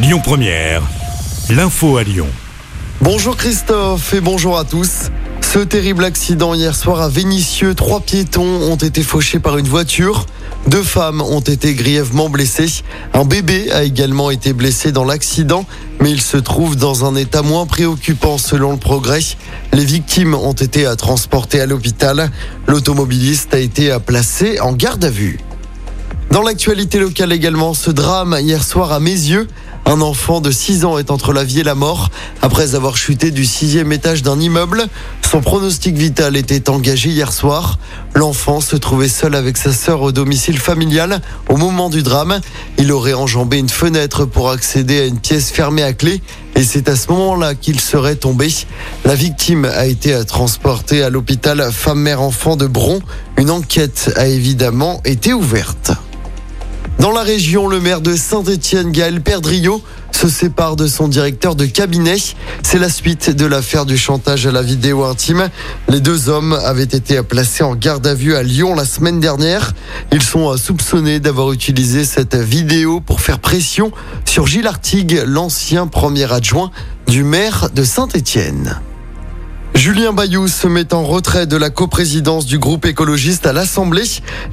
Lyon Première, l'info à Lyon. Bonjour Christophe et bonjour à tous. Ce terrible accident hier soir à Vénissieux, trois piétons ont été fauchés par une voiture. Deux femmes ont été grièvement blessées. Un bébé a également été blessé dans l'accident, mais il se trouve dans un état moins préoccupant selon le progrès. Les victimes ont été transportées à l'hôpital. L'automobiliste a été placé en garde à vue. Dans l'actualité locale également, ce drame hier soir à mes yeux. Un enfant de 6 ans est entre la vie et la mort après avoir chuté du sixième étage d'un immeuble. Son pronostic vital était engagé hier soir. L'enfant se trouvait seul avec sa sœur au domicile familial au moment du drame. Il aurait enjambé une fenêtre pour accéder à une pièce fermée à clé et c'est à ce moment-là qu'il serait tombé. La victime a été transportée à l'hôpital femme-mère-enfant de Bron. Une enquête a évidemment été ouverte. Dans la région, le maire de Saint-Étienne, Gaël Perdriot, se sépare de son directeur de cabinet. C'est la suite de l'affaire du chantage à la vidéo intime. Les deux hommes avaient été placés en garde à vue à Lyon la semaine dernière. Ils sont soupçonnés d'avoir utilisé cette vidéo pour faire pression sur Gilles Artigue, l'ancien premier adjoint du maire de Saint-Étienne. Julien Bayou se met en retrait de la coprésidence du groupe écologiste à l'Assemblée.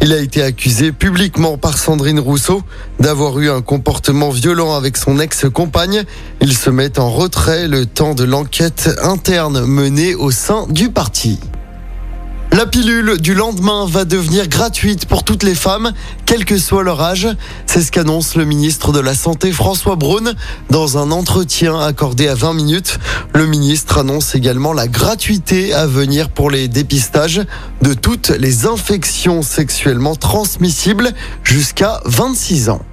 Il a été accusé publiquement par Sandrine Rousseau d'avoir eu un comportement violent avec son ex-compagne. Il se met en retrait le temps de l'enquête interne menée au sein du parti. La pilule du lendemain va devenir gratuite pour toutes les femmes, quel que soit leur âge. C'est ce qu'annonce le ministre de la Santé François Braun dans un entretien accordé à 20 minutes. Le ministre annonce également la gratuité à venir pour les dépistages de toutes les infections sexuellement transmissibles jusqu'à 26 ans.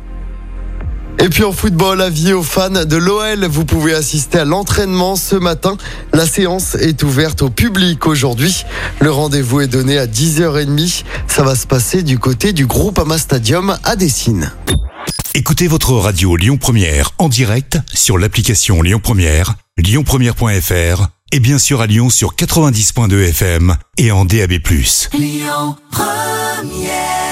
Et puis en football, avis aux fans de l'OL, vous pouvez assister à l'entraînement ce matin. La séance est ouverte au public aujourd'hui. Le rendez-vous est donné à 10h30. Ça va se passer du côté du groupe Ama Stadium à Dessine. Écoutez votre radio Lyon Première en direct sur l'application Lyon Première, lyonpremière.fr et bien sûr à Lyon sur 90.2 FM et en DAB+. Lyon Première